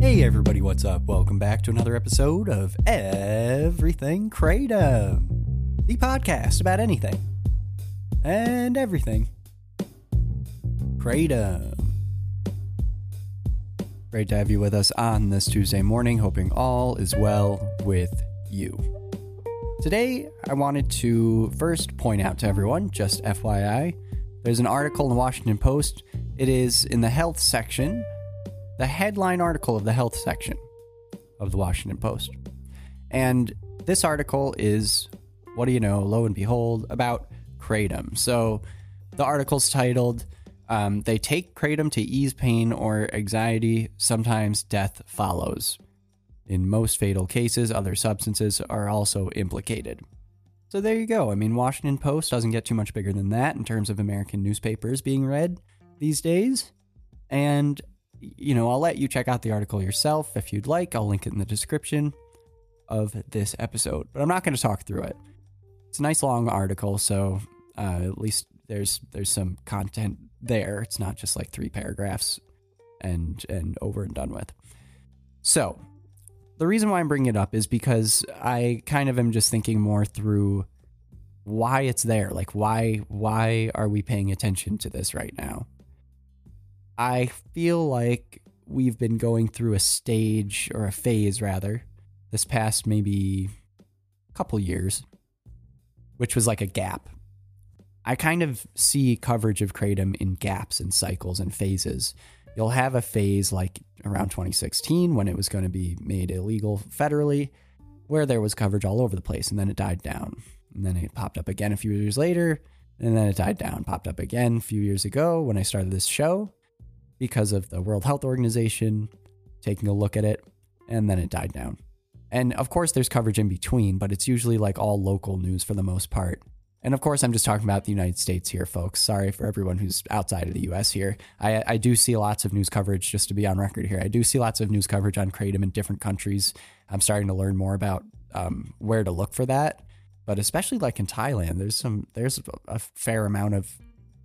Hey everybody, what's up? Welcome back to another episode of Everything Kratom, the podcast about anything and everything. Kratom. Great to have you with us on this Tuesday morning, hoping all is well with you. Today, I wanted to first point out to everyone, just FYI, there's an article in the Washington Post. It is in the health section the headline article of the health section of the Washington Post. And this article is, what do you know, lo and behold, about Kratom. So the article's titled, um, They Take Kratom to Ease Pain or Anxiety, Sometimes Death Follows. In most fatal cases, other substances are also implicated. So there you go. I mean, Washington Post doesn't get too much bigger than that in terms of American newspapers being read these days. And you know, I'll let you check out the article yourself if you'd like. I'll link it in the description of this episode, but I'm not going to talk through it. It's a nice long article, so uh, at least there's there's some content there. It's not just like three paragraphs and and over and done with. So, the reason why I'm bringing it up is because I kind of am just thinking more through why it's there. Like why why are we paying attention to this right now? I feel like we've been going through a stage or a phase rather this past maybe couple years which was like a gap. I kind of see coverage of kratom in gaps and cycles and phases. You'll have a phase like around 2016 when it was going to be made illegal federally where there was coverage all over the place and then it died down. And then it popped up again a few years later and then it died down popped up again a few years ago when i started this show because of the World Health Organization taking a look at it, and then it died down. And of course, there's coverage in between, but it's usually like all local news for the most part. And of course, I'm just talking about the United States here, folks. Sorry for everyone who's outside of the US here. I, I do see lots of news coverage, just to be on record here. I do see lots of news coverage on Kratom in different countries. I'm starting to learn more about um, where to look for that. But especially like in Thailand, there's some there's a fair amount of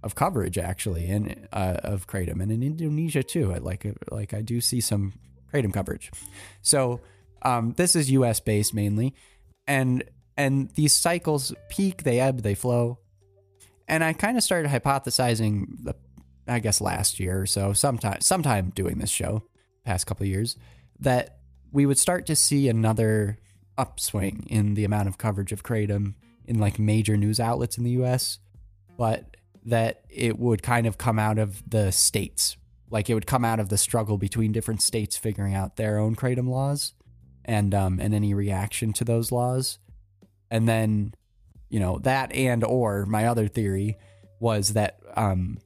of coverage actually and uh, of kratom and in Indonesia too. I like like I do see some kratom coverage. So um, this is U.S. based mainly, and and these cycles peak, they ebb, they flow, and I kind of started hypothesizing the I guess last year or so, sometime sometime doing this show, past couple years, that we would start to see another upswing in the amount of coverage of kratom in like major news outlets in the U.S. But that it would kind of come out of the states. Like it would come out of the struggle between different states figuring out their own kratom laws and um, and any reaction to those laws. And then, you know, that and or my other theory was that um,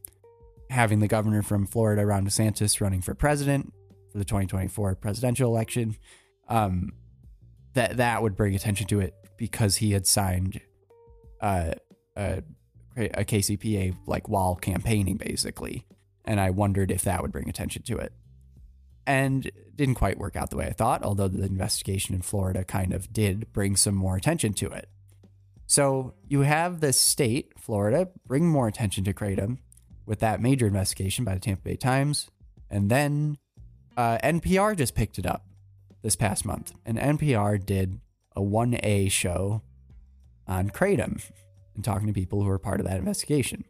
having the governor from Florida, Ron DeSantis, running for president for the 2024 presidential election, um, that that would bring attention to it because he had signed uh, a a KCPA like while campaigning basically. And I wondered if that would bring attention to it. And didn't quite work out the way I thought, although the investigation in Florida kind of did bring some more attention to it. So you have the state, Florida, bring more attention to Kratom with that major investigation by the Tampa Bay Times. And then uh, NPR just picked it up this past month. And NPR did a 1A show on Kratom and talking to people who are part of that investigation.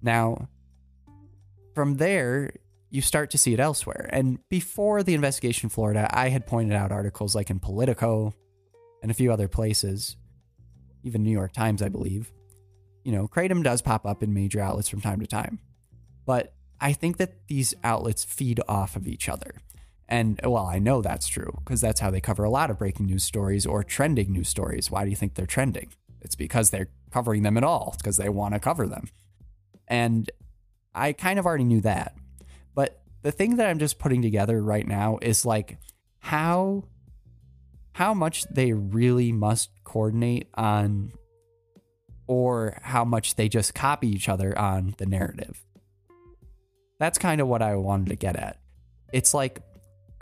Now, from there, you start to see it elsewhere. And before the investigation in Florida, I had pointed out articles like in Politico and a few other places, even New York Times, I believe. You know, Kratom does pop up in major outlets from time to time. But I think that these outlets feed off of each other. And well, I know that's true because that's how they cover a lot of breaking news stories or trending news stories. Why do you think they're trending? It's because they're covering them at all. It's because they want to cover them. And I kind of already knew that. But the thing that I'm just putting together right now is like how how much they really must coordinate on or how much they just copy each other on the narrative. That's kind of what I wanted to get at. It's like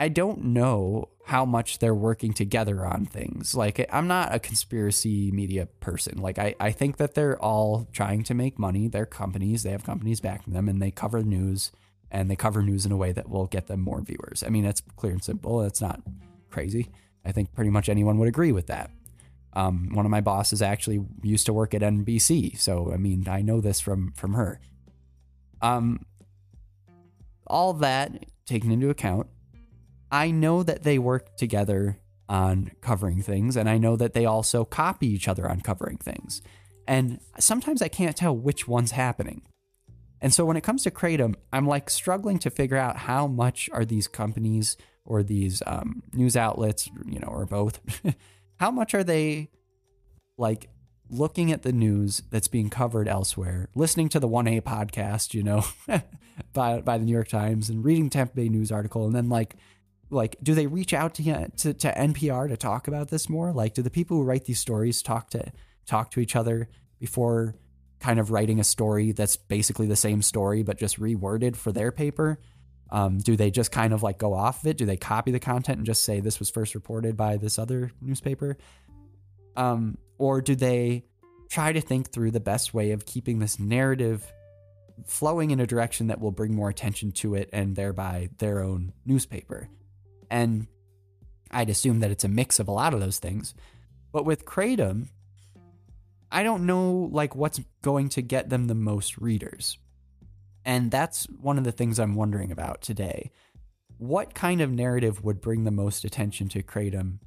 I don't know how much they're working together on things. Like I'm not a conspiracy media person. Like I, I think that they're all trying to make money. They're companies, they have companies backing them and they cover news and they cover news in a way that will get them more viewers. I mean, it's clear and simple. It's not crazy. I think pretty much anyone would agree with that. Um, one of my bosses actually used to work at NBC, so I mean, I know this from from her. Um, all that taken into account, I know that they work together on covering things, and I know that they also copy each other on covering things. And sometimes I can't tell which one's happening. And so when it comes to Kratom, I'm like struggling to figure out how much are these companies or these um, news outlets, you know, or both, how much are they like looking at the news that's being covered elsewhere, listening to the 1A podcast, you know, by, by the New York Times and reading Tampa Bay news article, and then like like do they reach out to, to to NPR to talk about this more? Like do the people who write these stories talk to talk to each other before kind of writing a story that's basically the same story but just reworded for their paper? Um, do they just kind of like go off of it? Do they copy the content and just say this was first reported by this other newspaper? Um, or do they try to think through the best way of keeping this narrative flowing in a direction that will bring more attention to it and thereby their own newspaper? And I'd assume that it's a mix of a lot of those things. But with Kratom, I don't know like what's going to get them the most readers. And that's one of the things I'm wondering about today. What kind of narrative would bring the most attention to Kratom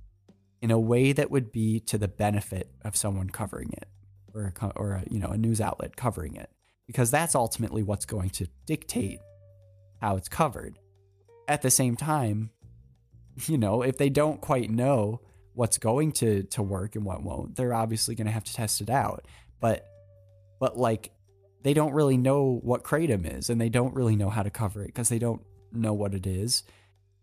in a way that would be to the benefit of someone covering it or a, or a, you know a news outlet covering it because that's ultimately what's going to dictate how it's covered. At the same time, you know, if they don't quite know what's going to to work and what won't, they're obviously going to have to test it out. But but like they don't really know what kratom is and they don't really know how to cover it because they don't know what it is.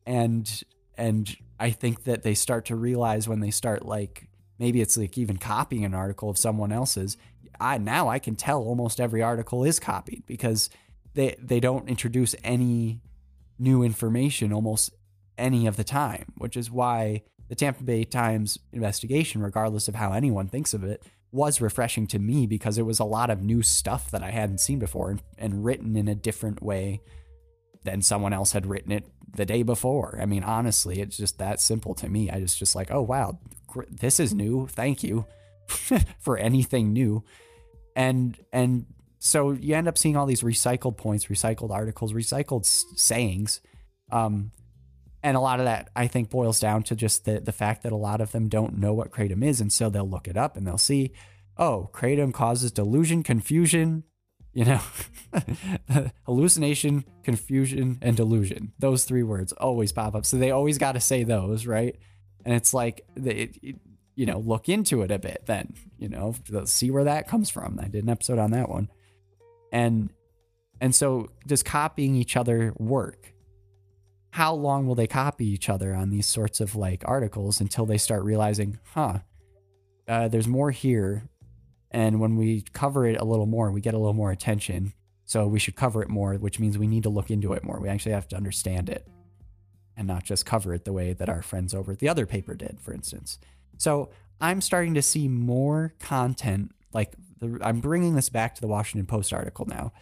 And and I think that they start to realize when they start like maybe it's like even copying an article of someone else's. I now I can tell almost every article is copied because they they don't introduce any new information almost any of the time, which is why the Tampa Bay Times investigation, regardless of how anyone thinks of it, was refreshing to me because it was a lot of new stuff that I hadn't seen before and, and written in a different way than someone else had written it the day before. I mean, honestly, it's just that simple to me. I just just like, oh wow, this is new. Thank you for anything new. And and so you end up seeing all these recycled points, recycled articles, recycled sayings. Um, and a lot of that, I think, boils down to just the, the fact that a lot of them don't know what kratom is. And so they'll look it up and they'll see, oh, kratom causes delusion, confusion, you know, hallucination, confusion, and delusion. Those three words always pop up. So they always got to say those, right? And it's like, it, it, you know, look into it a bit then, you know, see where that comes from. I did an episode on that one. And, and so does copying each other work? How long will they copy each other on these sorts of like articles until they start realizing, huh, uh, there's more here. And when we cover it a little more, we get a little more attention. So we should cover it more, which means we need to look into it more. We actually have to understand it and not just cover it the way that our friends over at the other paper did, for instance. So I'm starting to see more content. Like the, I'm bringing this back to the Washington Post article now.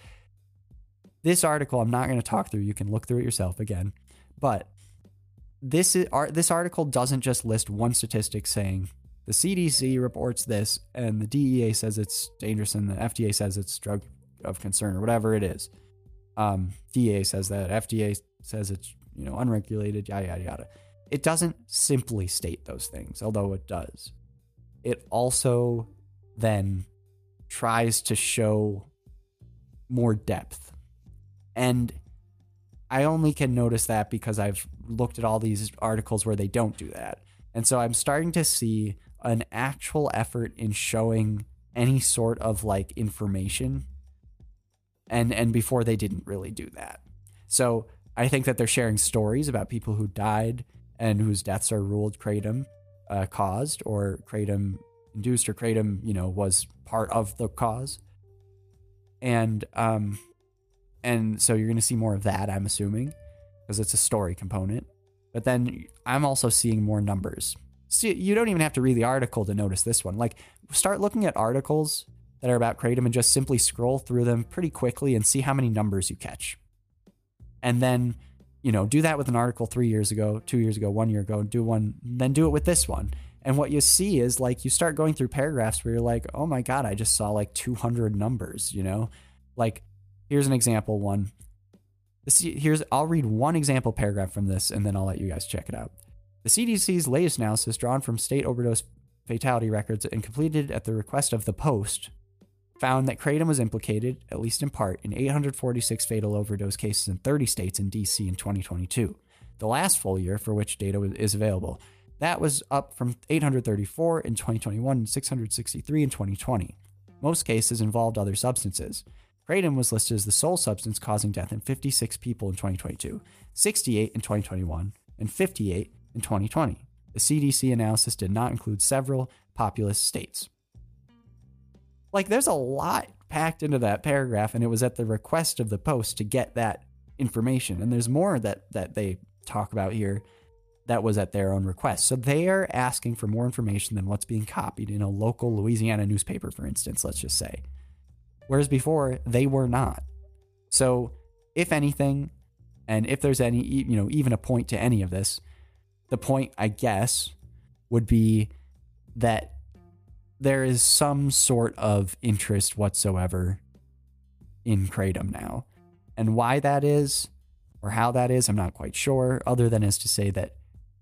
This article, I'm not going to talk through. You can look through it yourself again. But this is, this article doesn't just list one statistic saying the CDC reports this and the DEA says it's dangerous and the FDA says it's drug of concern or whatever it is. Um, DEA says that FDA says it's you know unregulated, yada yada yada. It doesn't simply state those things, although it does. It also then tries to show more depth. And I only can notice that because I've looked at all these articles where they don't do that. And so I'm starting to see an actual effort in showing any sort of like information And and before they didn't really do that. So I think that they're sharing stories about people who died and whose deaths are ruled kratom uh, caused or kratom induced or kratom, you know, was part of the cause. And um and so you're going to see more of that, I'm assuming, because it's a story component. But then I'm also seeing more numbers. See, you don't even have to read the article to notice this one. Like, start looking at articles that are about kratom and just simply scroll through them pretty quickly and see how many numbers you catch. And then, you know, do that with an article three years ago, two years ago, one year ago, do one, then do it with this one. And what you see is like you start going through paragraphs where you're like, oh my God, I just saw like 200 numbers, you know? Like, here's an example one. This, here's I'll read one example paragraph from this and then I'll let you guys check it out. The CDC's latest analysis, drawn from state overdose fatality records and completed at the request of the Post, found that kratom was implicated, at least in part, in 846 fatal overdose cases in 30 states and DC in 2022, the last full year for which data is available. That was up from 834 in 2021 and 663 in 2020. Most cases involved other substances. Kratom was listed as the sole substance causing death in 56 people in 2022, 68 in 2021, and 58 in 2020. The CDC analysis did not include several populous states. Like, there's a lot packed into that paragraph, and it was at the request of the Post to get that information. And there's more that, that they talk about here that was at their own request. So they are asking for more information than what's being copied in a local Louisiana newspaper, for instance, let's just say. Whereas before, they were not. So, if anything, and if there's any, you know, even a point to any of this, the point, I guess, would be that there is some sort of interest whatsoever in Kratom now. And why that is, or how that is, I'm not quite sure, other than as to say that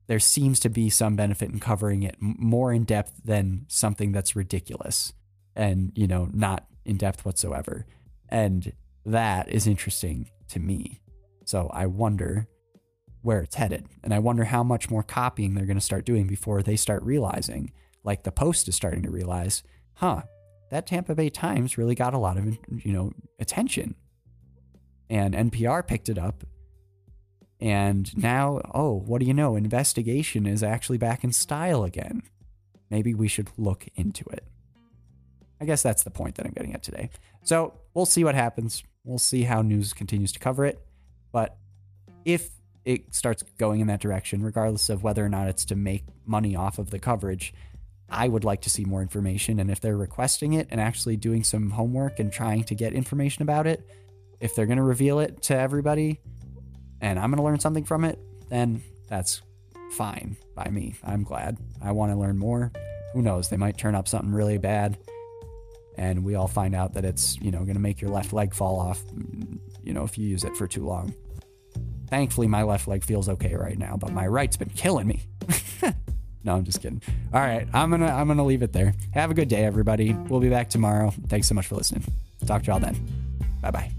there seems to be some benefit in covering it more in depth than something that's ridiculous and, you know, not in depth whatsoever. And that is interesting to me. So I wonder where it's headed. And I wonder how much more copying they're going to start doing before they start realizing, like the Post is starting to realize, huh, that Tampa Bay Times really got a lot of, you know, attention. And NPR picked it up. And now, oh, what do you know? Investigation is actually back in style again. Maybe we should look into it. I guess that's the point that I'm getting at today. So we'll see what happens. We'll see how news continues to cover it. But if it starts going in that direction, regardless of whether or not it's to make money off of the coverage. I would like to see more information. And if they're requesting it and actually doing some homework and trying to get information about it, if they're going to reveal it to everybody and I'm going to learn something from it, then that's fine by me. I'm glad. I want to learn more. Who knows? They might turn up something really bad and we all find out that it's, you know, going to make your left leg fall off, you know, if you use it for too long. Thankfully, my left leg feels okay right now, but my right's been killing me. no, I'm just kidding. All right, I'm gonna I'm gonna leave it there. Have a good day, everybody. We'll be back tomorrow. Thanks so much for listening. Talk to y'all then. Bye bye.